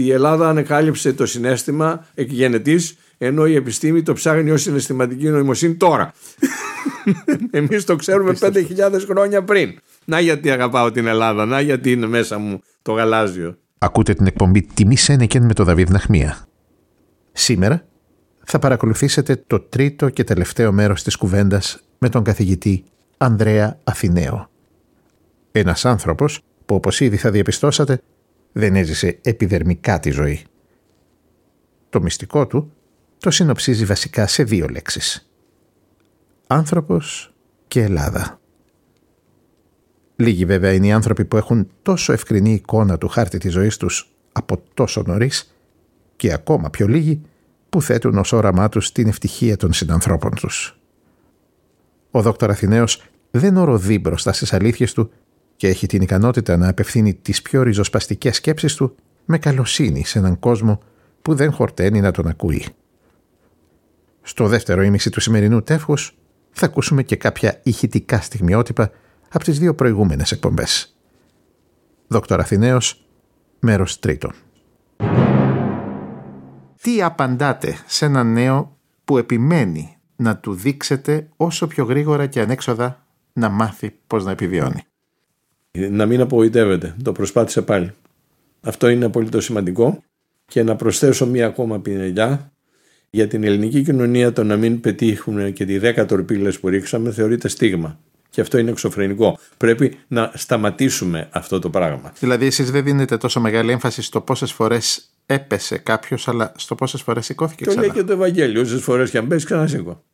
Η Ελλάδα ανεκάλυψε το συνέστημα εκγενετής ενώ η επιστήμη το ψάχνει ως συναισθηματική νοημοσύνη τώρα. Εμείς το ξέρουμε 5.000 χρόνια πριν. Να γιατί αγαπάω την Ελλάδα, να γιατί είναι μέσα μου το γαλάζιο. Ακούτε την εκπομπή «Τιμή Σένεκεν» με το Δαβίδ Ναχμία. Σήμερα θα παρακολουθήσετε το τρίτο και τελευταίο μέρος της κουβέντας με τον καθηγητή Ανδρέα Αθηναίο. Ένας άνθρωπος που όπως ήδη θα διαπιστώσατε δεν έζησε επιδερμικά τη ζωή. Το μυστικό του το συνοψίζει βασικά σε δύο λέξεις. Άνθρωπος και Ελλάδα. Λίγοι βέβαια είναι οι άνθρωποι που έχουν τόσο ευκρινή εικόνα του χάρτη της ζωής τους από τόσο νωρίς και ακόμα πιο λίγοι που θέτουν ως όραμά τους την ευτυχία των συνανθρώπων τους. Ο δόκτωρ Αθηναίος δεν οροδεί μπροστά στις αλήθειες του και έχει την ικανότητα να απευθύνει τις πιο ριζοσπαστικές σκέψεις του με καλοσύνη σε έναν κόσμο που δεν χορταίνει να τον ακούει. Στο δεύτερο ήμιση του σημερινού τεύχους θα ακούσουμε και κάποια ηχητικά στιγμιότυπα από τις δύο προηγούμενες εκπομπές. Δόκτωρ Αθηναίος, μέρος τρίτον. Τι απαντάτε σε ένα νέο που επιμένει να του δείξετε όσο πιο γρήγορα και ανέξοδα να μάθει πώς να επιβιώνει; Να μην απογοητεύεται. Το προσπάθησε πάλι. Αυτό είναι απολύτως σημαντικό. Και να προσθέσω μία ακόμα πινελιά για την ελληνική κοινωνία το να μην πετύχουν και τη δέκα τορπίλες που ρίξαμε θεωρείται στίγμα. Και αυτό είναι εξωφρενικό. Πρέπει να σταματήσουμε αυτό το πράγμα. Δηλαδή, εσείς δεν δίνετε τόσο μεγάλη έμφαση στο πόσες φορές έπεσε κάποιος, αλλά στο πόσες φορές σηκώθηκε ξανά. Το λέει και το Ευαγγέλιο. Όσες φορές και αν πέσει, ξανασήκω.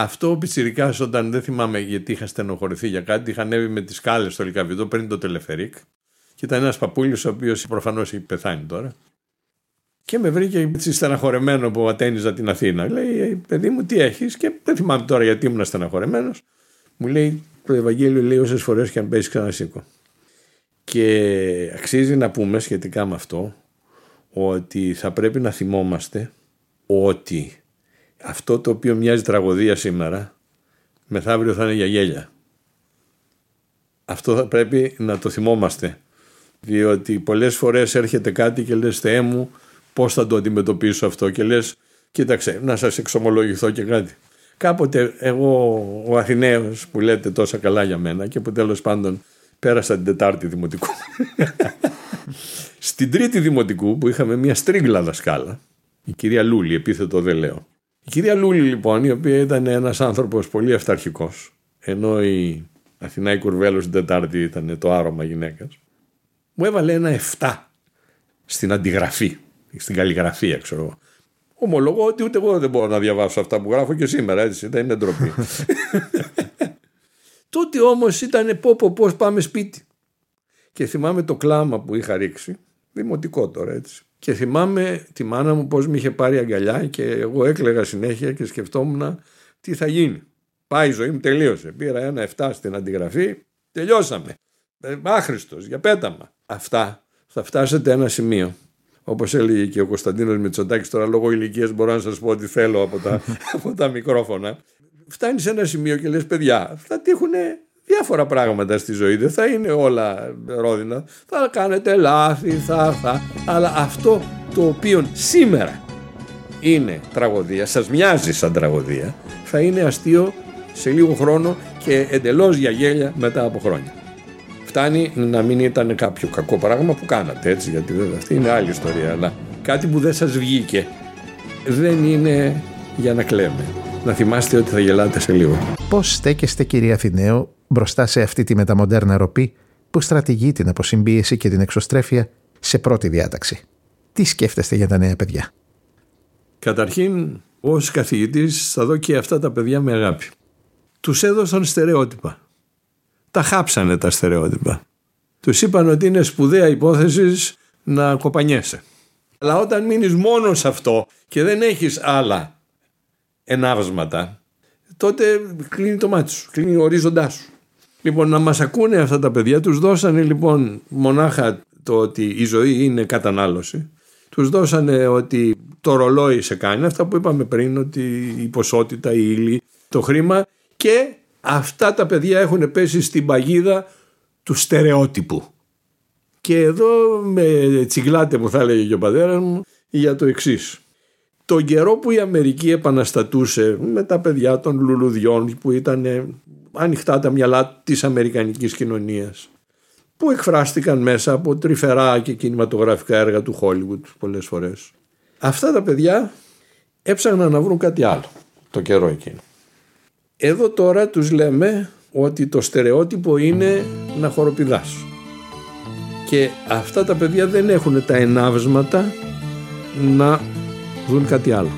Αυτό ο Πιτσυρικά, όταν δεν θυμάμαι γιατί είχα στενοχωρηθεί για κάτι, είχα ανέβει με τις σκάλες στο Λικαβιδό πριν το τελεφερίκ. Και ήταν ένας παππούλιος, ο οποίος προφανώς έχει πεθάνει τώρα. Και με βρήκε έτσι στεναχωρεμένο που ατένιζα την Αθήνα. Λέει, παιδί μου, τι έχεις, και δεν θυμάμαι τώρα γιατί ήμουν στεναχωρεμένος. Μου λέει, το Ευαγγέλιο λέει όσες φορές και αν πέσεις ξανασήκω. Και αξίζει να πούμε σχετικά με αυτό ότι θα πρέπει να θυμόμαστε ότι αυτό το οποίο μοιάζει τραγωδία σήμερα μεθαύριο θα είναι για γέλια. Αυτό θα πρέπει να το θυμόμαστε διότι πολλές φορές έρχεται κάτι και λες Θεέ μου πώς θα το αντιμετωπίσω αυτό και λες κοίταξε να σας εξομολογηθώ και κάτι. Κάποτε εγώ ο Αθηναίος που λέτε τόσα καλά για μένα και που τέλος πάντων πέρασα την Τετάρτη Δημοτικού. Στην Τρίτη Δημοτικού που είχαμε μια στρίγκλα δασκάλα, η κυρία Λούλη, επίθετο δεν λέω. Η κυρία Λούλη λοιπόν, η οποία ήταν ένας άνθρωπος πολύ αυταρχικός, ενώ η Αθηνά η Κουρβέλος την Τετάρτη ήταν το άρωμα γυναίκας, μου έβαλε ένα 7 στην αντιγραφή, στην καλλιγραφία ξέρω εγώ. Ομολογώ ότι ούτε εγώ δεν μπορώ να διαβάσω αυτά που γράφω και σήμερα, έτσι, δεν είναι ντροπή. Τότε όμως ήταν πω πω πώς πάμε σπίτι. Και θυμάμαι το κλάμα που είχα ρίξει, δημοτικό τώρα έτσι. Και θυμάμαι τη μάνα μου πώς με είχε πάρει αγκαλιά και εγώ έκλαιγα συνέχεια και σκεφτόμουν τι θα γίνει. Πάει η ζωή μου, τελείωσε. Πήρα ένα 7 στην αντιγραφή, τελειώσαμε. Ε, άχρηστος, για πέταμα. Αυτά θα φτάσετε ένα σημείο. Όπως έλεγε και ο Κωνσταντίνος Μητσοτάκης, τώρα λόγω ηλικίας μπορώ να σας πω ότι θέλω από τα, από τα μικρόφωνα. Φτάνεις σε ένα σημείο και λες: Παιδιά, θα τύχουν διάφορα πράγματα στη ζωή. Δεν θα είναι όλα ρόδινα. Θα κάνετε λάθη, θα, θα. Αλλά αυτό το οποίο σήμερα είναι τραγωδία, σας μοιάζει σαν τραγωδία, θα είναι αστείο σε λίγο χρόνο και εντελώς για γέλια μετά από χρόνια. Φτάνει να μην ήταν κάποιο κακό πράγμα που κάνατε έτσι, γιατί βέβαια αυτή είναι άλλη ιστορία, αλλά κάτι που δεν σας βγήκε δεν είναι για να κλαίμε. Να θυμάστε ότι θα γελάτε σε λίγο. Πώς στέκεστε κυρία Αθηναίο μπροστά σε αυτή τη μεταμοντέρνα ροπή που στρατηγεί την αποσυμπίεση και την εξωστρέφεια σε πρώτη διάταξη. Τι σκέφτεστε για τα νέα παιδιά; Καταρχήν, ως καθηγητής, θα δω και αυτά τα παιδιά με αγάπη. Τους έδωσαν στερεότυπα. Τα χάψανε τα στερεότυπα. Τους είπαν ότι είναι σπουδαία υπόθεσης να κοπανιέσαι. Αλλά όταν μείνεις μόνος σε αυτό και δεν έχεις άλλα ενάβσματα, τότε κλείνει το μάτι σου, κλείνει ο ορίζοντάς σου. Λοιπόν, να μας ακούνε αυτά τα παιδιά, τους δώσανε λοιπόν μονάχα το ότι η ζωή είναι κατανάλωση. Τους δώσανε ότι το ρολόι σε κάνει, αυτά που είπαμε πριν, ότι η ποσότητα, η ύλη, το χρήμα και αυτά τα παιδιά έχουν πέσει στην παγίδα του στερεότυπου. Και Και εδώ με τσιγκλάτε που θα έλεγε και ο πατέρας μου για το εξής. Το καιρό που η Αμερική επαναστατούσε με τα παιδιά των λουλουδιών που ήταν ανοιχτά τα μυαλά της αμερικανικής κοινωνίας που εκφράστηκαν μέσα από τρυφερά και κινηματογραφικά έργα του Χόλιγουτ πολλές φορές. Αυτά τα παιδιά έψαχναν να βρουν κάτι άλλο το καιρό εκείνο. Εδώ τώρα τους λέμε ότι το στερεότυπο είναι να χοροπηδάς. Και αυτά τα παιδιά δεν έχουν τα ενάβσματα να δουν κάτι άλλο.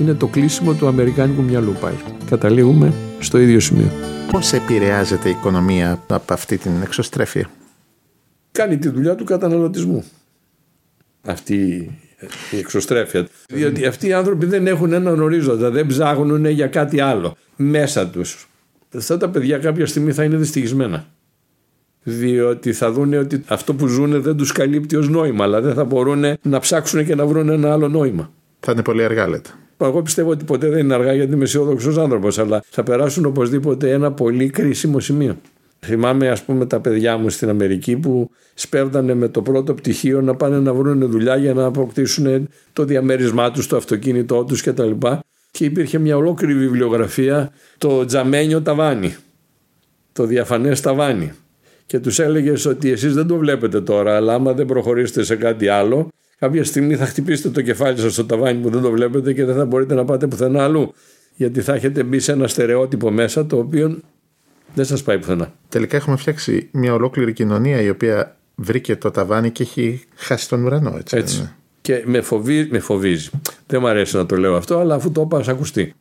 Είναι το κλείσιμο του αμερικάνικου μυαλού πάλι. Καταλήγουμε στο ίδιο σημείο. Πώς επηρεάζεται η οικονομία από αυτή την εξωστρέφεια; Κάνει τη δουλειά του καταναλωτισμού. Αυτή η εξωστρέφεια. Διότι αυτοί οι άνθρωποι δεν έχουν έναν ορίζοντα, δεν ψάχνουν για κάτι άλλο μέσα τους. Αυτά τα παιδιά κάποια στιγμή θα είναι δυστυχισμένα. Διότι θα δουν ότι αυτό που ζουν δεν τους καλύπτει ως νόημα, αλλά δεν θα μπορούν να ψάξουν και να βρουν ένα άλλο νόημα. Θα είναι πολύ αργά λέτε. Εγώ πιστεύω ότι ποτέ δεν είναι αργά γιατί είμαι αισιόδοξος άνθρωπος, αλλά θα περάσουν οπωσδήποτε ένα πολύ κρίσιμο σημείο. Θυμάμαι, ας πούμε, τα παιδιά μου στην Αμερική που σπέβδανε με το πρώτο πτυχίο να πάνε να βρουν δουλειά για να αποκτήσουν το διαμέρισμά τους, το αυτοκίνητό τους κτλ. Και υπήρχε μια ολόκληρη βιβλιογραφία, το τζαμένιο ταβάνι, το διαφανές ταβάνι. Και τους έλεγες ότι εσείς δεν το βλέπετε τώρα, αλλά άμα δεν προχωρήσετε σε κάτι άλλο, κάποια στιγμή θα χτυπήσετε το κεφάλι σας στο ταβάνι που δεν το βλέπετε και δεν θα μπορείτε να πάτε πουθενά αλλού. Γιατί θα έχετε μπει σε ένα στερεότυπο μέσα το οποίο δεν σας πάει πουθενά. Τελικά έχουμε φτιάξει μια ολόκληρη κοινωνία η οποία βρήκε το ταβάνι και έχει χάσει τον ουρανό. Έτσι. έτσι. Και με φοβίζει, με φοβίζει. Δεν μου αρέσει να το λέω αυτό, αλλά αφού το είπα, ας ακουστεί.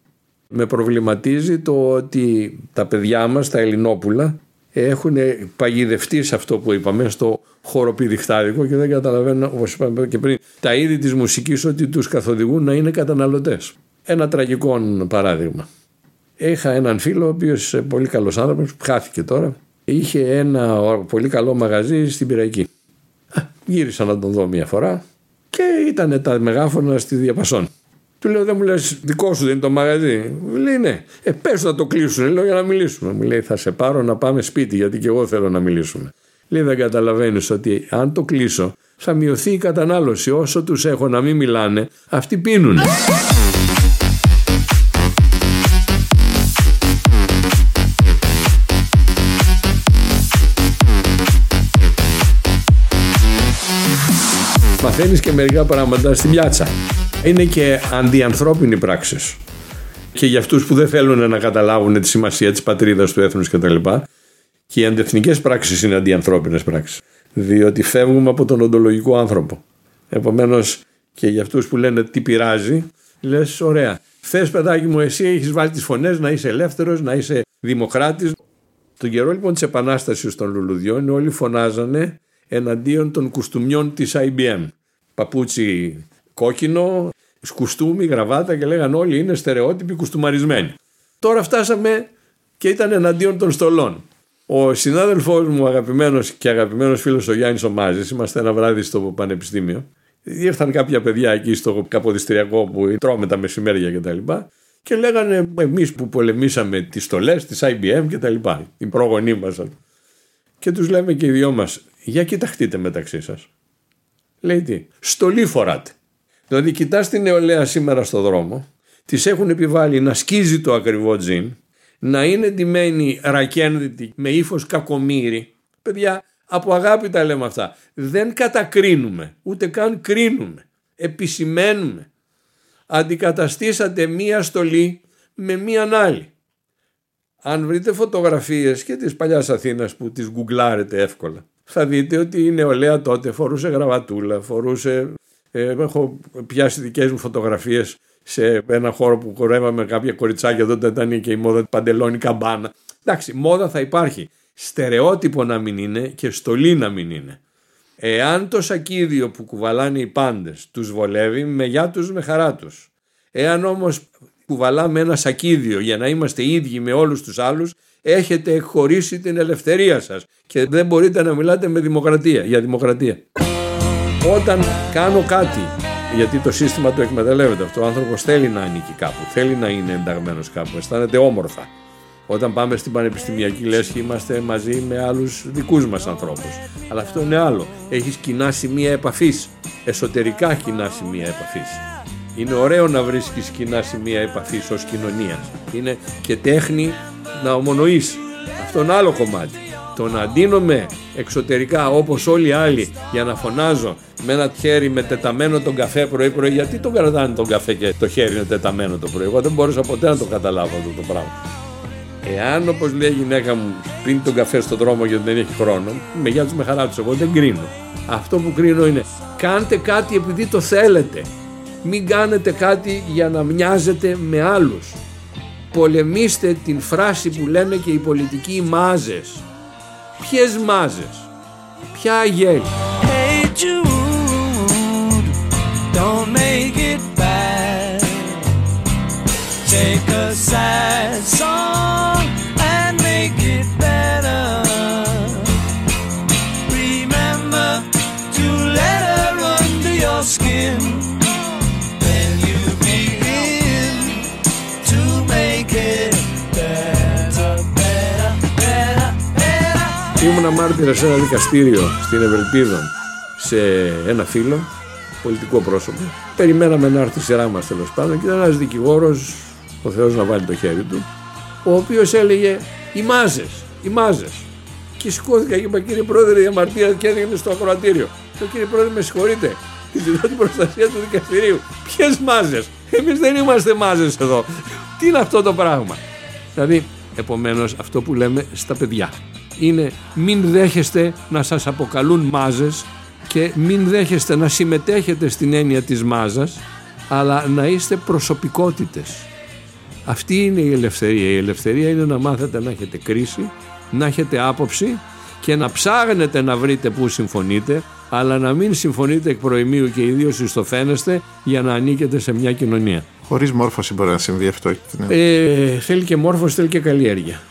Με προβληματίζει το ότι τα παιδιά μας, τα Ελληνόπουλα, έχουν παγιδευτεί σε αυτό που είπαμε, στο χοροπηδιχτάρικο και δεν καταλαβαίνουν, όπως είπαμε και πριν, τα είδη της μουσικής ότι τους καθοδηγούν να είναι καταναλωτές. Ένα τραγικό παράδειγμα. Είχα έναν φίλο, ο οποίος πολύ καλός άνθρωπος, που χάθηκε τώρα, είχε ένα πολύ καλό μαγαζί στην Πυραϊκή. Γύρισα να τον δω μια φορά και ήταν τα μεγάφωνα στη διαπασόν. Του λέω: Δεν μου λες, δικό σου δεν είναι το μαγαζί. Μου λέει: Ναι. Ε, πες να το κλείσουν. Λέω: Για να μιλήσουμε. Μου λέει: Θα σε πάρω να πάμε σπίτι, γιατί και εγώ θέλω να μιλήσουμε. Λέει: Δεν καταλαβαίνεις ότι αν το κλείσω, θα μειωθεί η κατανάλωση. Όσο τους έχω να μην μιλάνε, αυτοί πίνουν. Μαθαίνεις και μερικά πράγματα στην πιάτσα είναι και αντιανθρώπινη πράξη. Και για αυτούς που δεν θέλουν να καταλάβουν τη σημασία της πατρίδας, του έθνους κτλ. Και οι αντιεθνικέ πράξεις είναι αντιανθρώπινες πράξεις. Διότι φεύγουμε από τον οντολογικό άνθρωπο. Επομένως, και για αυτούς που λένε τι πειράζει, λες: Ωραία. Θες, παιδάκι μου, εσύ έχεις βάλει τις φωνές να είσαι ελεύθερος, να είσαι δημοκράτης. Τον καιρό λοιπόν της επανάστασης των λουλουδιών, όλοι φωνάζανε εναντίον των κουστούμιών της IBM. Παπούτσι κόκκινο, σκουστούμι, γραβάτα και λέγαν όλοι είναι στερεότυποι κουστούμαρισμένοι. Τώρα φτάσαμε και ήταν εναντίον των στολών. Ο συνάδελφός μου, αγαπημένος και αγαπημένος φίλος ο Γιάννης Ομάζης, είμαστε ένα βράδυ στο Πανεπιστήμιο. Ήρθαν κάποια παιδιά εκεί στο καποδιστριακό που τρώμε τα μεσημέρια κτλ. Και, και λέγανε εμείς που πολεμήσαμε τις στολές της IBM κτλ. Την πρόγονή μας. Και τους λέμε και οι δυο μας, για κοιταχτείτε μεταξύ σας. Λέει τι, στολή φοράτε. Δηλαδή κοιτάς την νεολαία σήμερα στο δρόμο, τις έχουν επιβάλει να σκίζει το ακριβό τζιν, να είναι ντυμένη ρακένδυτη με ύφος κακομύρι. Παιδιά, από αγάπη τα λέμε αυτά. Δεν κατακρίνουμε, ούτε καν κρίνουμε. Επισημένουμε. Αντικαταστήσατε μία στολή με μία άλλη. Αν βρείτε φωτογραφίες και της παλιάς Αθήνας που τις γκουγκλάρετε εύκολα, θα δείτε ότι η νεολαία τότε φορούσε γραβατούλα, φορούσε ε, έχω πιάσει δικές μου φωτογραφίες σε ένα χώρο που κορεύαμε κάποια κοριτσάκια. Τότε ήταν και η μόδα παντελόνι καμπάνα. Εντάξει, μόδα θα υπάρχει. Στερεότυπο να μην είναι και στολή να μην είναι. Εάν το σακίδιο που κουβαλάνε οι πάντες τους βολεύει, με γεια τους, με χαρά τους. Εάν όμως κουβαλάμε ένα σακίδιο για να είμαστε ίδιοι με όλους τους άλλους, έχετε εκχωρήσει την ελευθερία σας και δεν μπορείτε να μιλάτε με δημοκρατία, για δημοκρατία. Όταν κάνω κάτι, γιατί το σύστημα το εκμεταλλεύεται αυτό, ο άνθρωπος θέλει να ανήκει κάπου, θέλει να είναι ενταγμένος κάπου, αισθάνεται όμορφα. Όταν πάμε στην πανεπιστημιακή λέσχη είμαστε μαζί με άλλους δικούς μας ανθρώπους. Αλλά αυτό είναι άλλο. Έχεις κοινά σημεία επαφής, εσωτερικά κοινά σημεία επαφής. Είναι ωραίο να βρίσκεις κοινά σημεία επαφής ως κοινωνίας. Είναι και τέχνη να ομονοείς. Αυτό είναι άλλο κομμάτι. Το να ντύνομαι εξωτερικά όπως όλοι οι άλλοι για να φωνάζω με ένα χέρι με τεταμένο τον καφέ πρωί πρωί γιατί τον κρατάνε τον καφέ και το χέρι είναι τεταμένο το πρωί. Εγώ δεν μπορούσα ποτέ να το καταλάβω αυτό το πράγμα. Εάν όπως λέει η γυναίκα μου πίνει τον καφέ στον δρόμο γιατί δεν έχει χρόνο με γεια τους με χαρά τους εγώ δεν κρίνω. Αυτό που κρίνω είναι κάντε κάτι επειδή το θέλετε. Μην κάνετε κάτι για να μοιάζετε με άλλους. Πολεμήστε την φράση που λένε και οι πολιτικοί μάζες Ποιες μάζες, ποια αγέλη. Ήμουν μάρτυρα σε ένα δικαστήριο στην Ευελπίδων σε ένα φίλο, πολιτικό πρόσωπο. Περιμέναμε να έρθει η σειρά μας τέλος πάντων και ήταν ένας δικηγόρος, ο Θεός να βάλει το χέρι του, ο οποίος έλεγε Οι μάζε, οι μάζε. Και σηκώθηκα και είπα κύριε Πρόεδρε η αμαρτία και έδειχνε στο ακροατήριο. Το κύριε Πρόεδρε με συγχωρείτε, ζητώ την προστασία του δικαστηρίου. Ποιες μάζες, εμείς δεν είμαστε μάζες εδώ. Τι είναι αυτό το πράγμα; Δηλαδή, επομένως αυτό που λέμε στα παιδιά είναι μην δέχεστε να σας αποκαλούν μάζες και μην δέχεστε να συμμετέχετε στην έννοια της μάζας αλλά να είστε προσωπικότητες. Αυτή είναι η ελευθερία. Η ελευθερία είναι να μάθετε να έχετε κρίση, να έχετε άποψη και να ψάχνετε να βρείτε που συμφωνείτε αλλά να μην συμφωνείτε εκ προημίου και ιδίως ιστοφαίνεστε για να ανήκετε σε μια κοινωνία. Χωρίς μόρφωση μπορεί να συμβεί αυτό. Ε, θέλει και μόρφωση, θέλει και καλλιέργεια.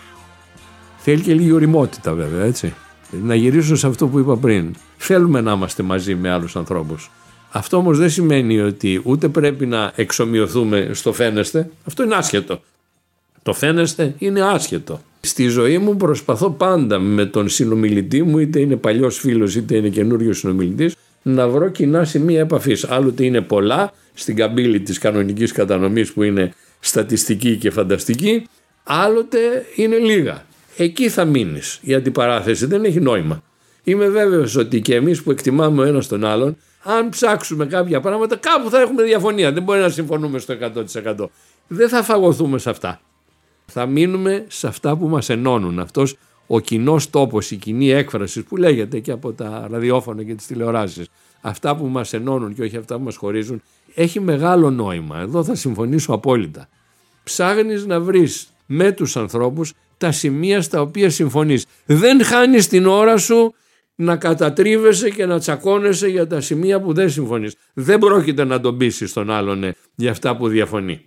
Θέλει και λίγη οριμότητα βέβαια, έτσι. Να γυρίσω σε αυτό που είπα πριν. Θέλουμε να είμαστε μαζί με άλλους ανθρώπους. Αυτό όμως δεν σημαίνει ότι ούτε πρέπει να εξομοιωθούμε στο φαίνεστε. Αυτό είναι άσχετο. Το φαίνεστε είναι άσχετο. Στη ζωή μου προσπαθώ πάντα με τον συνομιλητή μου, είτε είναι παλιός φίλος είτε είναι καινούριος συνομιλητής, να βρω κοινά σημεία επαφής. Άλλοτε είναι πολλά στην καμπύλη της κανονικής κατανομής που είναι στατιστική και φανταστική, άλλοτε είναι λίγα εκεί θα μείνεις. Η αντιπαράθεση δεν έχει νόημα. Είμαι βέβαιος ότι και εμείς που εκτιμάμε ο ένας τον άλλον, αν ψάξουμε κάποια πράγματα, κάπου θα έχουμε διαφωνία. Δεν μπορεί να συμφωνούμε στο 100%. Δεν θα φαγωθούμε σε αυτά. Θα μείνουμε σε αυτά που μας ενώνουν. Αυτός ο κοινός τόπος, η κοινή έκφραση που λέγεται και από τα ραδιόφωνα και τις τηλεοράσεις. Αυτά που μας ενώνουν και όχι αυτά που μας χωρίζουν, έχει μεγάλο νόημα. Εδώ θα συμφωνήσω απόλυτα. Ψάχνεις να βρεις με τους ανθρώπους τα σημεία στα οποία συμφωνείς. Δεν χάνεις την ώρα σου να κατατρίβεσαι και να τσακώνεσαι για τα σημεία που δεν συμφωνείς. Δεν πρόκειται να τον πείσει τον άλλον ε, για αυτά που διαφωνεί.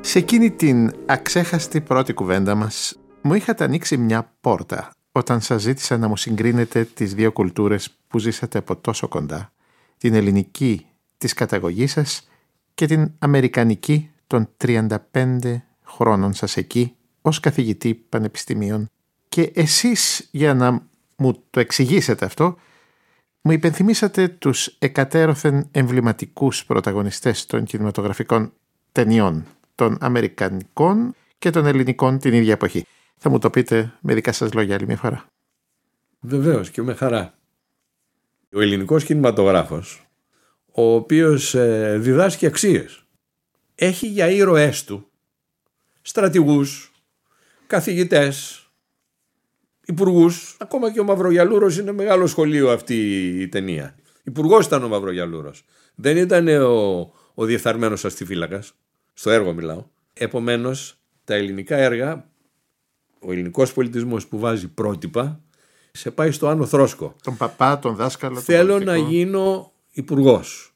Σε εκείνη την αξέχαστη πρώτη κουβέντα μας μου είχατε ανοίξει μια πόρτα όταν σας ζήτησα να μου συγκρίνετε τις δύο κουλτούρες που ζήσατε από τόσο κοντά. Την ελληνική της καταγωγής σας και την αμερικανική των 35 χρόνων σας εκεί ως καθηγητή πανεπιστημίων και εσείς για να μου το εξηγήσετε αυτό μου υπενθυμίσατε τους εκατέρωθεν εμβληματικούς πρωταγωνιστές των κινηματογραφικών ταινιών των Αμερικανικών και των Ελληνικών την ίδια εποχή. Θα μου το πείτε με δικά σας λόγια άλλη μια φορά. Βεβαίως και με χαρά. Ο ελληνικός κινηματογράφος ο οποίος ε, διδάσκει αξίες έχει για ήρωές του στρατηγούς, καθηγητές, υπουργούς. Ακόμα και ο Μαυρογιαλούρος είναι μεγάλο σχολείο αυτή η ταινία. Υπουργός ήταν ο Μαυρογιαλούρος. Δεν ήταν ο, ο διεφθαρμένος αστιφύλακα. Στο έργο μιλάω. Επομένως, τα ελληνικά έργα, ο ελληνικός πολιτισμός που βάζει πρότυπα, σε πάει στο άνω θρόσκο. Τον παπά, τον δάσκαλο. Θέλω να γίνω υπουργός.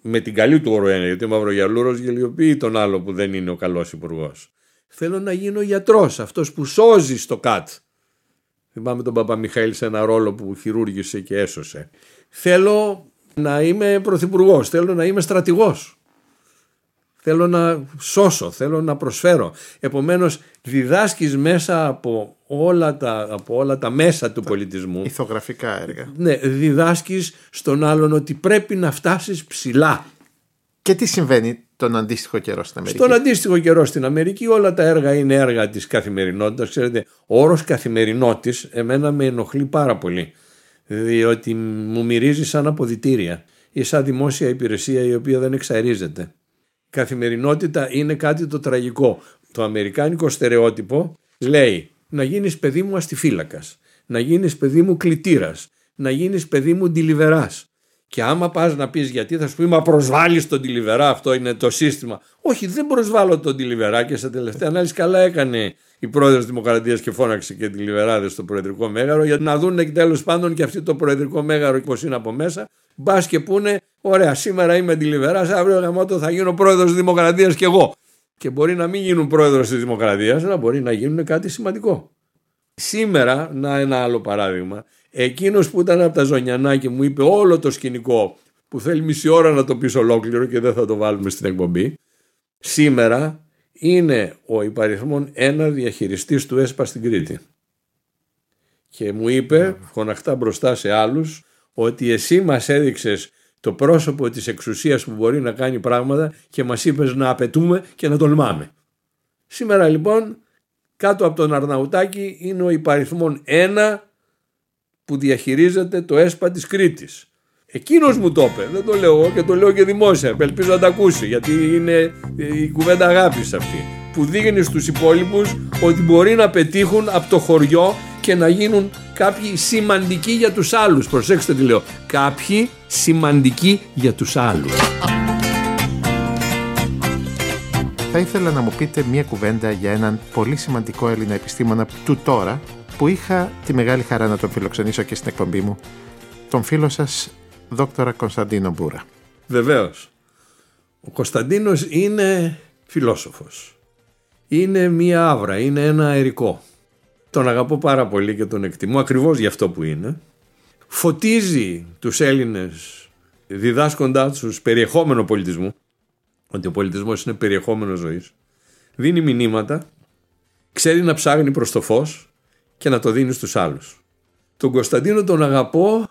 Με την καλή του όρο γιατί ο Μαυρογιαλούρος γελιοποιεί τον άλλο που δεν είναι ο καλός υπουργός. Θέλω να γίνω γιατρός, αυτός που σώζει στο ΚΑΤ. Θυμάμαι τον Παπαμιχαήλ σε ένα ρόλο που χειρούργησε και έσωσε. Θέλω να είμαι πρωθυπουργός, θέλω να είμαι στρατηγός. θέλω να σώσω, θέλω να προσφέρω. Επομένως διδάσκεις μέσα από όλα τα, από όλα τα μέσα του πολιτισμού. Ηθογραφικά έργα. Ναι, διδάσκεις στον άλλον ότι πρέπει να φτάσεις ψηλά. Και τι συμβαίνει; Τον αντίστοιχο καιρό στην Αμερική. Στον αντίστοιχο καιρό στην Αμερική όλα τα έργα είναι έργα της καθημερινότητας. Ξέρετε, ο όρος καθημερινότης εμένα με ενοχλεί πάρα πολύ. Διότι μου μυρίζει σαν αποδητήρια ή σαν δημόσια υπηρεσία η οποία δεν εξαερίζεται. Η καθημερινότητα είναι κάτι το τραγικό. Το αμερικάνικο στερεότυπο λέει να γίνεις παιδί μου αστιφύλακας, να γίνεις παιδί μου κλητήρας, να γίνεις παιδί μου ντιλιβεράς. Και άμα πας να πεις γιατί θα σου πει μα προσβάλλεις τον τηλιβερά αυτό είναι το σύστημα. Όχι δεν προσβάλλω τον τηλιβερά και σε τελευταία ανάλυση καλά έκανε η πρόεδρος τη Δημοκρατίας και φώναξε και τηλιβεράδε στο Προεδρικό Μέγαρο για να δουν τέλος πάντων και αυτή το Προεδρικό Μέγαρο πώς είναι από μέσα. Μπας και πούνε, ωραία, σήμερα είμαι τηλιβερά, αύριο γαμότο θα γίνω πρόεδρος της Δημοκρατίας κι εγώ. Και μπορεί να μην γίνουν πρόεδρος της Δημοκρατίας, αλλά μπορεί να γίνουν κάτι σημαντικό. Σήμερα, να ένα άλλο παράδειγμα, Εκείνος που ήταν από τα Ζωνιανά και μου είπε όλο το σκηνικό που θέλει μισή ώρα να το πεις ολόκληρο και δεν θα το βάλουμε στην εκπομπή. Σήμερα είναι ο υπαριθμόν ένα διαχειριστής του ΕΣΠΑ στην Κρήτη. Και μου είπε φωναχτά μπροστά σε άλλους ότι εσύ μας έδειξες το πρόσωπο της εξουσίας που μπορεί να κάνει πράγματα και μας είπες να απαιτούμε και να τολμάμε. Σήμερα λοιπόν κάτω από τον Αρναουτάκη είναι ο υπαριθμόν ένα που διαχειρίζεται το ΕΣΠΑ της Κρήτης. Εκείνος μου το είπε, δεν το λέω εγώ και το λέω και δημόσια, ελπίζω να τα ακούσει γιατί είναι η κουβέντα αγάπης αυτή που δείχνει στους υπόλοιπους ότι μπορεί να πετύχουν από το χωριό και να γίνουν κάποιοι σημαντικοί για τους άλλους. Προσέξτε τι λέω. Κάποιοι σημαντικοί για τους άλλους. Θα ήθελα να μου πείτε μία κουβέντα για έναν πολύ σημαντικό Έλληνα επιστήμονα του τώρα που είχα τη μεγάλη χαρά να τον φιλοξενήσω και στην εκπομπή μου, τον φίλο σας, δόκτωρα Κωνσταντίνο Μπούρα. Βεβαίως. Ο Κωνσταντίνος είναι φιλόσοφος. Είναι μία άβρα, είναι ένα αερικό. Τον αγαπώ πάρα πολύ και τον εκτιμώ ακριβώς για αυτό που είναι. Φωτίζει τους Έλληνες διδάσκοντάς τους περιεχόμενο πολιτισμού, ότι ο πολιτισμός είναι περιεχόμενο ζωής. Δίνει μηνύματα, ξέρει να ψάχνει προς το φως και να το δίνεις στους άλλους. Τον Κωνσταντίνο τον αγαπώ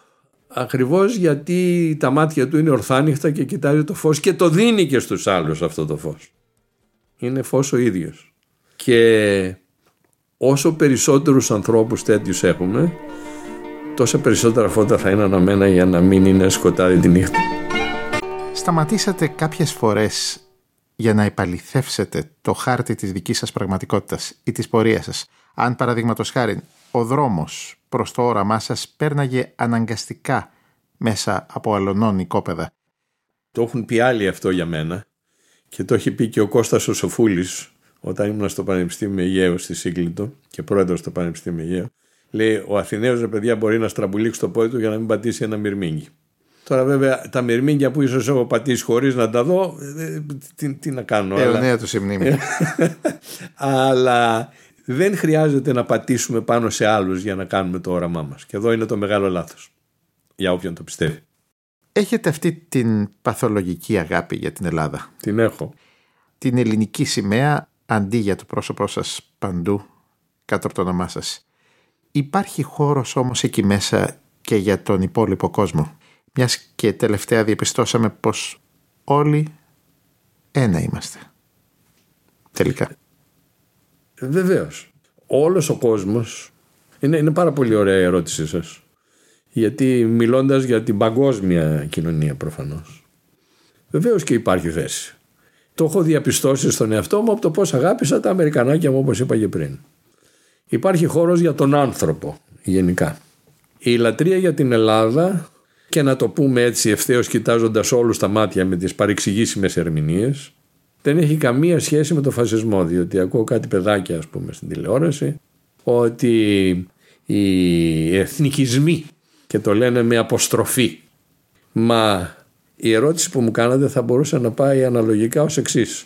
ακριβώς γιατί τα μάτια του είναι ορθάνυχτα και κοιτάζει το φως και το δίνει και στους άλλους αυτό το φως. Είναι φως ο ίδιος. Και όσο περισσότερους ανθρώπους τέτοιους έχουμε, τόσα περισσότερα φώτα θα είναι αναμένα για να μην είναι σκοτάδι τη νύχτα. Σταματήσατε κάποιες φορές για να επαληθεύσετε το χάρτη της δικής σας πραγματικότητας ή της πορείας σας αν παραδείγματος χάρη ο δρόμος προς το όραμά σας πέρναγε αναγκαστικά μέσα από αλωνών οικόπεδα. Το έχουν πει άλλοι αυτό για μένα και το έχει πει και ο Κώστας ο Σοφούλης όταν ήμουν στο Πανεπιστήμιο Αιγαίου στη Σύγκλιτο και πρόεδρος στο Πανεπιστήμιο Αιγαίου. Λέει ο Αθηναίος ρε παιδιά μπορεί να στραμπουλήξει το πόδι του για να μην πατήσει ένα μυρμήγκι. Τώρα βέβαια τα μυρμήγκια που ίσως έχω πατήσει χωρίς να τα δω, ε, τι, τι να κάνω. Ε, αλλά... του αλλά δεν χρειάζεται να πατήσουμε πάνω σε άλλους για να κάνουμε το όραμά μας. Και εδώ είναι το μεγάλο λάθος, για όποιον το πιστεύει. Έχετε αυτή την παθολογική αγάπη για την Ελλάδα; Την έχω. Την ελληνική σημαία αντί για το πρόσωπό σας παντού κάτω από το όνομά σας. Υπάρχει χώρος όμως εκεί μέσα και για τον υπόλοιπο κόσμο; Μιας και τελευταία διαπιστώσαμε πως όλοι ένα είμαστε. Τελικά. Βεβαίως. Όλος ο κόσμος. Είναι, είναι πάρα πολύ ωραία η ερώτησή σας. Γιατί μιλώντας για την παγκόσμια κοινωνία προφανώς. Βεβαίως και υπάρχει θέση. Το έχω διαπιστώσει στον εαυτό μου από το πώς αγάπησα τα Αμερικανάκια μου, όπως είπα και πριν. Υπάρχει χώρος για τον άνθρωπο γενικά. Η λατρεία για την Ελλάδα και να το πούμε έτσι ευθέως κοιτάζοντας όλους τα μάτια με τις παρεξηγήσιμες ερμηνείες, δεν έχει καμία σχέση με το φασισμό διότι ακούω κάτι παιδάκια ας πούμε στην τηλεόραση ότι οι εθνικισμοί και το λένε με αποστροφή μα η ερώτηση που μου κάνατε θα μπορούσε να πάει αναλογικά ως εξής.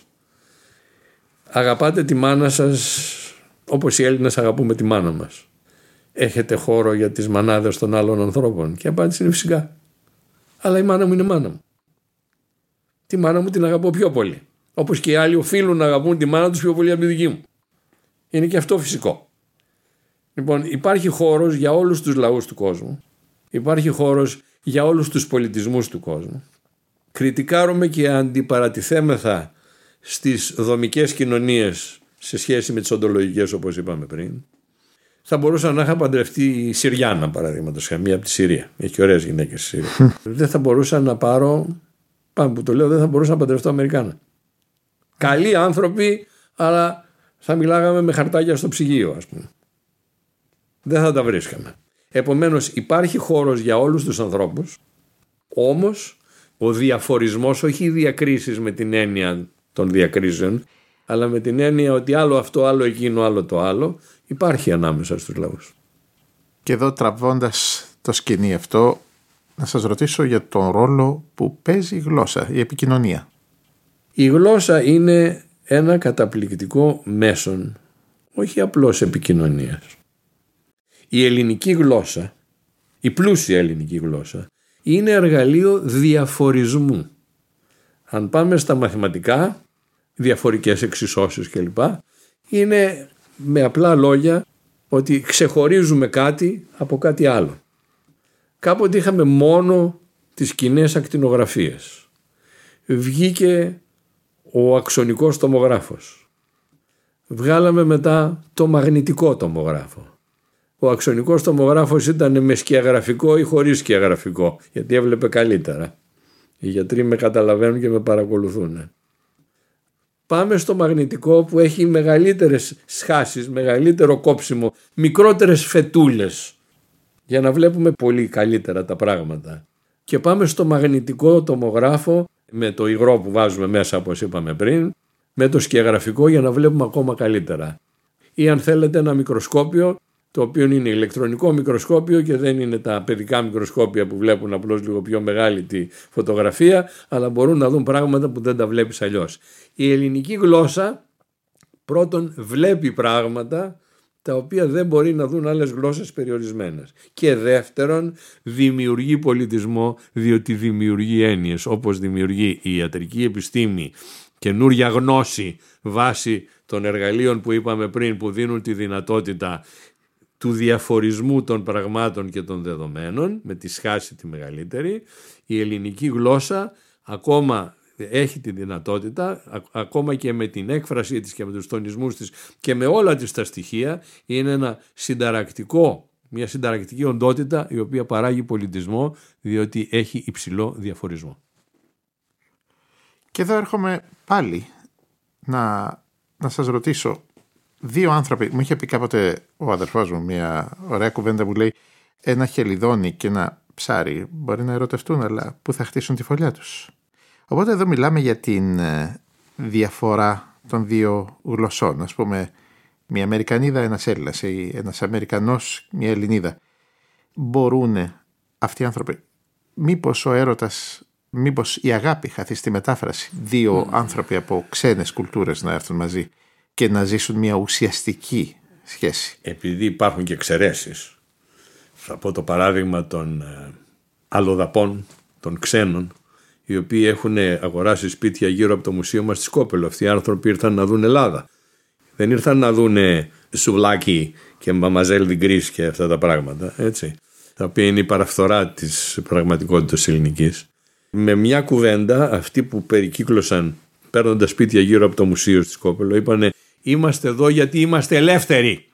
Αγαπάτε τη μάνα σας όπως οι Έλληνες αγαπούμε τη μάνα μας. Έχετε χώρο για τις μανάδες των άλλων ανθρώπων και η απάντηση είναι φυσικά. Αλλά η μάνα μου είναι μάνα μου. Τη μάνα μου την αγαπώ πιο πολύ Όπως και οι άλλοι οφείλουν να αγαπούν τη μάνα τους πιο πολύ από τη δική μου. Είναι και αυτό φυσικό. Λοιπόν, υπάρχει χώρος για όλους τους λαούς του κόσμου. Υπάρχει χώρος για όλους τους πολιτισμούς του κόσμου. Κριτικάρουμε και αντιπαρατηθέμεθα στις δομικές κοινωνίες σε σχέση με τις οντολογικές όπως είπαμε πριν. Θα μπορούσα να είχα παντρευτεί η Συριάννα παραδείγματος μία από τη Συρία. Έχει ωραίες γυναίκες στη Συρία. δεν θα μπορούσα να πάρω. Πάμε που το λέω, δεν θα μπορούσα να παντρευτώ Αμερικάνα. Καλοί άνθρωποι, αλλά θα μιλάγαμε με χαρτάκια στο ψυγείο, ας πούμε. Δεν θα τα βρίσκαμε. Επομένως, υπάρχει χώρος για όλους τους ανθρώπους, όμως ο διαφορισμός, όχι οι διακρίσεις με την έννοια των διακρίσεων, αλλά με την έννοια ότι άλλο αυτό, άλλο εκείνο, άλλο το άλλο, υπάρχει ανάμεσα στους λαούς. Και εδώ τραβώντας το σκηνή αυτό, να σας ρωτήσω για τον ρόλο που παίζει η γλώσσα, η επικοινωνία. Η γλώσσα είναι ένα καταπληκτικό μέσον, όχι απλώς επικοινωνίας. Η ελληνική γλώσσα, η πλούσια ελληνική γλώσσα, είναι εργαλείο διαφορισμού. Αν πάμε στα μαθηματικά, διαφορικές εξισώσεις κλπ. Είναι με απλά λόγια ότι ξεχωρίζουμε κάτι από κάτι άλλο. Κάποτε είχαμε μόνο τις κοινές ακτινογραφίες. Βγήκε ο αξονικός τομογράφος. Βγάλαμε μετά το μαγνητικό τομογράφο. Ο αξονικός τομογράφος ήταν με σκιαγραφικό ή χωρίς σκιαγραφικό, γιατί έβλεπε καλύτερα. Οι γιατροί με καταλαβαίνουν και με παρακολουθούν. Πάμε στο μαγνητικό που έχει μεγαλύτερες σχάσεις, μεγαλύτερο κόψιμο, μικρότερες φετούλες για να βλέπουμε πολύ καλύτερα τα πράγματα. Και πάμε στο μαγνητικό τομογράφο με το υγρό που βάζουμε μέσα όπως είπαμε πριν, με το σκιαγραφικό για να βλέπουμε ακόμα καλύτερα. Ή αν θέλετε ένα μικροσκόπιο το οποίο είναι ηλεκτρονικό μικροσκόπιο και δεν είναι τα παιδικά μικροσκόπια που βλέπουν απλώς λίγο πιο μεγάλη τη φωτογραφία, αλλά μπορούν να δουν πράγματα που δεν τα βλέπεις αλλιώς. Η ελληνική γλώσσα πρώτον βλέπει πράγματα τα οποία δεν μπορεί να δουν άλλες γλώσσες περιορισμένες. Και δεύτερον, δημιουργεί πολιτισμό διότι δημιουργεί έννοιες, όπως δημιουργεί η ιατρική επιστήμη, καινούρια γνώση βάσει των εργαλείων που είπαμε πριν που δίνουν τη δυνατότητα του διαφορισμού των πραγμάτων και των δεδομένων με τη σχάση τη μεγαλύτερη η ελληνική γλώσσα ακόμα έχει τη δυνατότητα ακόμα και με την έκφρασή της και με τους τονισμούς της και με όλα τις τα στοιχεία είναι ένα συνταρακτικό μια συνταρακτική οντότητα η οποία παράγει πολιτισμό διότι έχει υψηλό διαφορισμό. Και εδώ έρχομαι πάλι να, να σας ρωτήσω δύο άνθρωποι, μου είχε πει κάποτε ο αδερφός μου μια ωραία κουβέντα που λέει ένα χελιδόνι και ένα ψάρι μπορεί να ερωτευτούν αλλά που θα χτίσουν τη φωλιά τους; Οπότε εδώ μιλάμε για την ε, διαφορά των δύο γλωσσών. Ας πούμε μια Αμερικανίδα, ένας Έλληνας ή ένας Αμερικανός, μια Ελληνίδα. Μπορούν αυτοί οι άνθρωποι, μήπως ο έρωτας, μήπως η αγάπη χαθεί στη μετάφραση, δύο άνθρωποι από ξένες κουλτούρες να έρθουν μαζί και να ζήσουν μια ουσιαστική σχέση. Επειδή υπάρχουν και εξαιρέσεις. Θα πω το παράδειγμα των ε, αλλοδαπών, των ξένων, οι οποίοι έχουν αγοράσει σπίτια γύρω από το μουσείο μας στη Σκόπελο. Αυτοί οι άνθρωποι ήρθαν να δουν Ελλάδα. Δεν ήρθαν να δουν σουβλάκι και μαμαζέλ διγκρίς και αυτά τα πράγματα, έτσι. Τα οποία είναι η παραφθορά της πραγματικότητας ελληνικής. Με μια κουβέντα, αυτοί που περικύκλωσαν παίρνοντας σπίτια γύρω από το μουσείο στη Σκόπελο, είπανε Είμαστε εδώ γιατί είμαστε ελεύθεροι.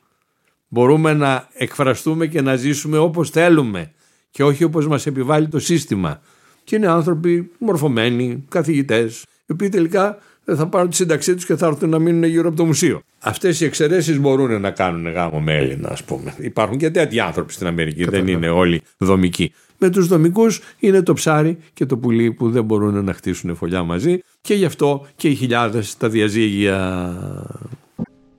Μπορούμε να εκφραστούμε και να ζήσουμε όπως θέλουμε και όχι όπως μας επιβάλλει το σύστημα. Και είναι άνθρωποι μορφωμένοι, καθηγητές, οι οποίοι τελικά θα πάρουν τη σύνταξή τους και θα έρθουν να μείνουν γύρω από το μουσείο. Αυτές οι εξαιρέσεις μπορούν να κάνουν γάμο με Έλληνα, ας πούμε. Υπάρχουν και τέτοιοι άνθρωποι στην Αμερική, δεν είναι όλοι δομικοί. Με τους δομικούς είναι το ψάρι και το πουλί που δεν μπορούν να χτίσουν φωλιά μαζί και γι' αυτό και οι χιλιάδες τα διαζύγια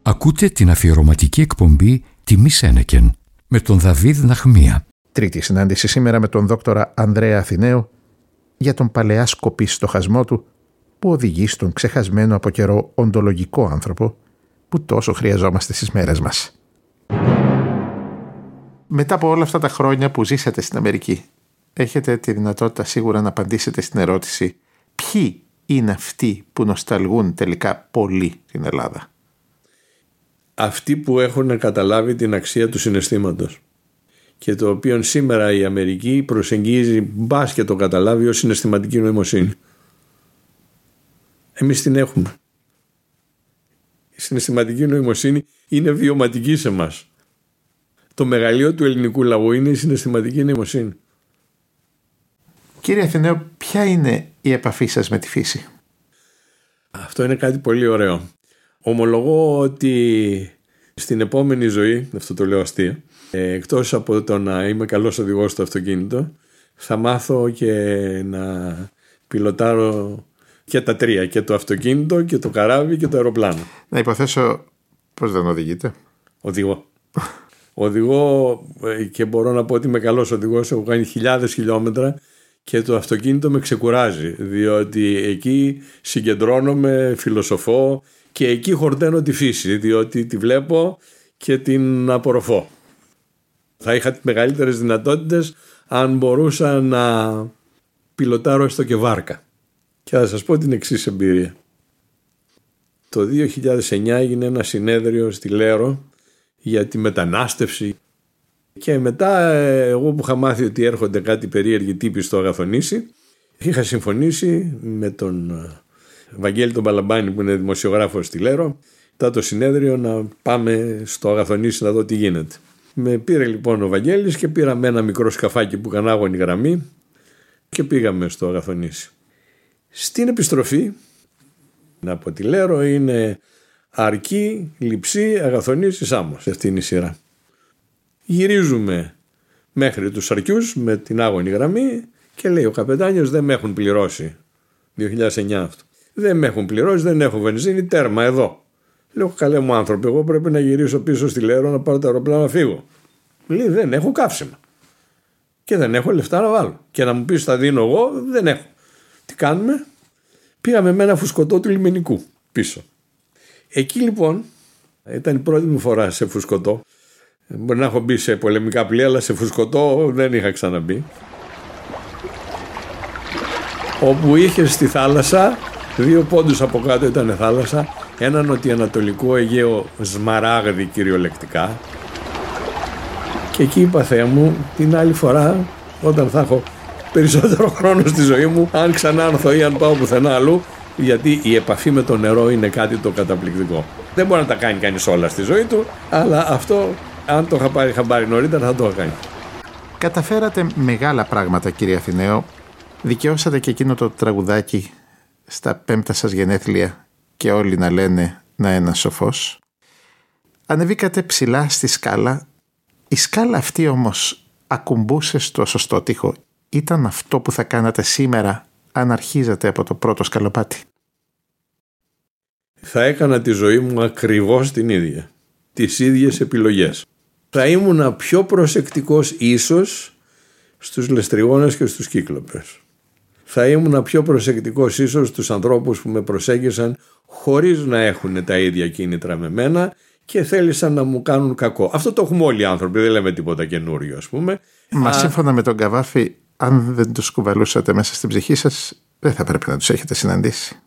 Ακούτε την αφιερωματική εκπομπή «Τιμή Σένεκεν» με τον Δαβίδ Ναχμία. Τρίτη συνάντηση σήμερα με τον δόκτορα Ανδρέα Αθηναίο για τον παλαιά σκοπή στοχασμό του που οδηγεί στον ξεχασμένο από καιρό οντολογικό άνθρωπο που τόσο χρειαζόμαστε στις μέρες μας. Μετά από όλα αυτά τα χρόνια που ζήσατε στην Αμερική, έχετε τη δυνατότητα σίγουρα να απαντήσετε στην ερώτηση ποιοι είναι αυτοί που νοσταλγούν τελικά πολύ την Ελλάδα; Αυτοί που έχουν καταλάβει την αξία του συναισθήματος και το οποίο σήμερα η Αμερική προσεγγίζει μπα και το καταλάβει ως συναισθηματική νοημοσύνη. Εμείς την έχουμε. Η συναισθηματική νοημοσύνη είναι βιωματική σε μας. Το μεγαλείο του ελληνικού λαού είναι η συναισθηματική νοημοσύνη. Κύριε Αθηναίο, ποια είναι η επαφή σας με τη φύση; Αυτό είναι κάτι πολύ ωραίο. Ομολογώ ότι στην επόμενη ζωή, αυτό το λέω αστεία, ε, εκτός από το να είμαι καλός οδηγός στο αυτοκίνητο, θα μάθω και να πιλωτάρω και τα τρία, και το αυτοκίνητο και το καράβι και το αεροπλάνο. Να υποθέσω πώς δεν οδηγείτε; Οδηγώ. Οδηγώ ε, και μπορώ να πω ότι είμαι καλός οδηγός, έχω κάνει χιλιάδες χιλιόμετρα και το αυτοκίνητο με ξεκουράζει διότι εκεί συγκεντρώνομαι, φιλοσοφώ και εκεί χορταίνω τη φύση διότι τη βλέπω και την απορροφώ. Θα είχα τις μεγαλύτερες δυνατότητες αν μπορούσα να πιλωτάρω έστω και βάρκα. Και θα σας πω την εξής εμπειρία. Το 2009 έγινε ένα συνέδριο στη Λέρο για τη μετανάστευση και μετά εγώ που είχα μάθει ότι έρχονται κάτι περίεργοι τύποι στο Αγαθονήσι είχα συμφωνήσει με τον ε, Βαγγέλη τον Παλαμπάνη που είναι δημοσιογράφος στη Λέρο μετά το συνέδριο να πάμε στο Αγαθονήσι να δω τι γίνεται. Με πήρε λοιπόν ο Βαγγέλης και πήραμε ένα μικρό σκαφάκι που κανάγωνη γραμμή και πήγαμε στο Αγαθονήσι. Στην επιστροφή από τη Λέρο είναι Αρκή, Λειψή, Αγαθονήσι, Σάμος. Αυτή είναι η σειρά. Γυρίζουμε μέχρι τους Αρκιούς με την άγωνη γραμμή και λέει ο καπετάνιος δεν με έχουν πληρώσει. 2009 αυτό. Δεν με έχουν πληρώσει, δεν έχω βενζίνη, τέρμα εδώ. Λέω καλέ μου άνθρωποι, εγώ πρέπει να γυρίσω πίσω στη Λέρο να πάρω το αεροπλάνο να φύγω. Λέει δεν έχω καύσιμα. Και δεν έχω λεφτά να βάλω. Και να μου πεις θα δίνω εγώ, δεν έχω. Τι κάνουμε, πήγαμε με ένα φουσκωτό του λιμενικού πίσω. Εκεί λοιπόν ήταν η πρώτη μου φορά σε φουσκωτό Μπορεί να έχω μπει σε πολεμικά πλοία, αλλά σε φουσκωτό δεν είχα ξαναμπεί. Όπου είχε στη θάλασσα, δύο πόντους από κάτω ήταν θάλασσα, ένα νοτιοανατολικό Αιγαίο σμαράγδι κυριολεκτικά. Και εκεί είπα Θεέ μου, την άλλη φορά, όταν θα έχω περισσότερο χρόνο στη ζωή μου, αν ξανά έρθω ή αν πάω πουθενά αλλού, γιατί η επαφή με το νερό είναι κάτι το καταπληκτικό. Δεν μπορεί να τα κάνει κανείς όλα στη ζωή του, αλλά αυτό αν το είχα πάρει χαμπάρι νωρίτερα θα το είχα κάνει. Καταφέρατε μεγάλα πράγματα κύριε Αθηναίο. Δικαιώσατε και εκείνο το τραγουδάκι στα πέμπτα σας γενέθλια και όλοι να λένε να είναι σοφός. Ανεβήκατε ψηλά στη σκάλα. Η σκάλα αυτή όμως ακουμπούσε στο σωστό τοίχο. Ήταν αυτό που θα κάνατε σήμερα αν αρχίζατε από το πρώτο σκαλοπάτι. Θα έκανα τη ζωή μου ακριβώς την ίδια. Τις ίδιες επιλογές θα ήμουν πιο προσεκτικός ίσως στους λεστριγόνες και στους κύκλοπες. Θα ήμουν πιο προσεκτικός ίσως στους ανθρώπους που με προσέγγισαν χωρίς να έχουν τα ίδια κίνητρα με μένα και θέλησαν να μου κάνουν κακό. Αυτό το έχουμε όλοι οι άνθρωποι, δεν λέμε τίποτα καινούριο ας πούμε. Μα σύμφωνα με τον Καβάφη, αν δεν τους κουβαλούσατε μέσα στην ψυχή σας, δεν θα πρέπει να τους έχετε συναντήσει.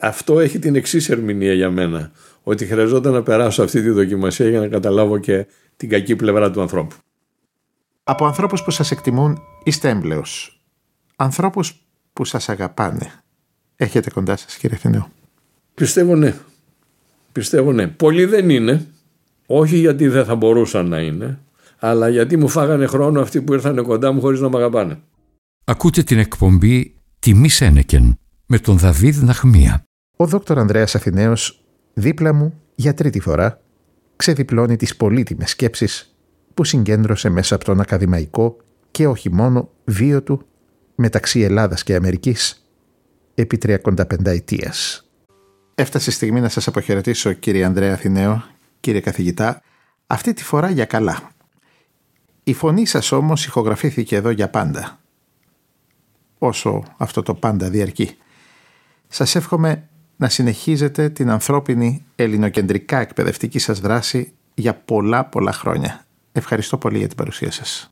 Αυτό έχει την εξής ερμηνεία για μένα ότι χρειαζόταν να περάσω αυτή τη δοκιμασία για να καταλάβω και την κακή πλευρά του ανθρώπου. Από ανθρώπους που σας εκτιμούν είστε έμπλεος. Ανθρώπους που σας αγαπάνε. Έχετε κοντά σας κύριε Θηνέο. Πιστεύω ναι. Πιστεύω ναι. Πολλοί δεν είναι. Όχι γιατί δεν θα μπορούσαν να είναι. Αλλά γιατί μου φάγανε χρόνο αυτοί που ήρθαν κοντά μου χωρίς να με αγαπάνε. Ακούτε την εκπομπή «Τιμή Σένεκεν» με τον Δαβίδ Ναχμία. Ο δόκτωρ Ανδρέας Αθηναίος δίπλα μου για τρίτη φορά ξεδιπλώνει τις πολύτιμες σκέψεις που συγκέντρωσε μέσα από τον ακαδημαϊκό και όχι μόνο βίο του μεταξύ Ελλάδας και Αμερικής επί 35 ετίας. Έφτασε η στιγμή να σας αποχαιρετήσω κύριε Ανδρέα Αθηναίο, κύριε καθηγητά, αυτή τη φορά για καλά. Η φωνή σας όμως ηχογραφήθηκε εδώ για πάντα. Όσο αυτό το πάντα διαρκεί. Σας εύχομαι να συνεχίζετε την ανθρώπινη ελληνοκεντρικά εκπαιδευτική σας δράση για πολλά πολλά χρόνια. Ευχαριστώ πολύ για την παρουσία σας.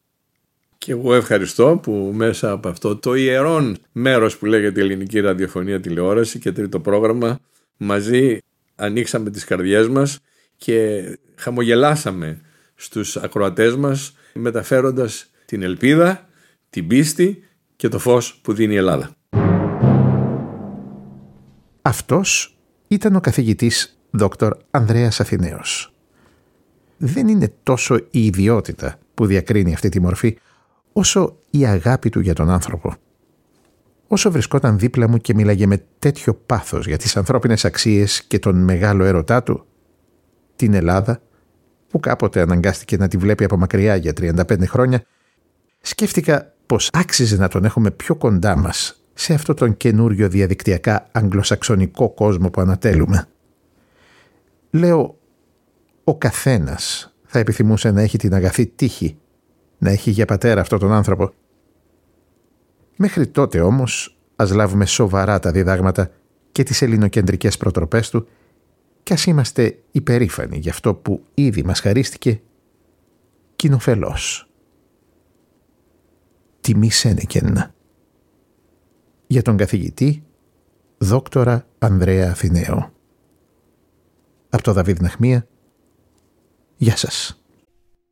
Και εγώ ευχαριστώ που μέσα από αυτό το ιερόν μέρος που λέγεται Ελληνική Ραδιοφωνία Τηλεόραση και τρίτο πρόγραμμα μαζί ανοίξαμε τις καρδιές μας και χαμογελάσαμε στους ακροατές μας μεταφέροντας την ελπίδα, την πίστη και το φως που δίνει η Ελλάδα. Αυτός ήταν ο καθηγητής Δόκτωρ Ανδρέας Αθηναίος. Δεν είναι τόσο η ιδιότητα που διακρίνει αυτή τη μορφή, όσο η αγάπη του για τον άνθρωπο. Όσο βρισκόταν δίπλα μου και μίλαγε με τέτοιο πάθος για τις ανθρώπινες αξίες και τον μεγάλο έρωτά του, την Ελλάδα, που κάποτε αναγκάστηκε να τη βλέπει από μακριά για 35 χρόνια, σκέφτηκα πως άξιζε να τον έχουμε πιο κοντά μας σε αυτό τον καινούριο διαδικτυακά αγγλοσαξονικό κόσμο που ανατέλουμε. Λέω, ο καθένας θα επιθυμούσε να έχει την αγαθή τύχη, να έχει για πατέρα αυτόν τον άνθρωπο. Μέχρι τότε όμως ας λάβουμε σοβαρά τα διδάγματα και τις ελληνοκεντρικές προτροπές του και ας είμαστε υπερήφανοι για αυτό που ήδη μας χαρίστηκε κοινοφελώς. Τιμή Σένεκεν για τον καθηγητή δόκτορα Ανδρέα Αθηναίο. Από το Δαβίδ Ναχμία, γεια σας.